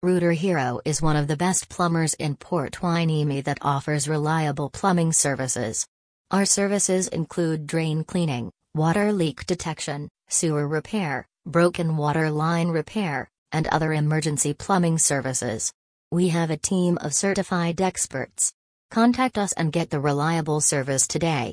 Rooter Hero is one of the best plumbers in Port Hueneme that offers reliable plumbing services. Our services include drain cleaning, water leak detection, sewer repair, broken water line repair, and other emergency plumbing services. We have a team of certified experts. Contact us and get the reliable service today.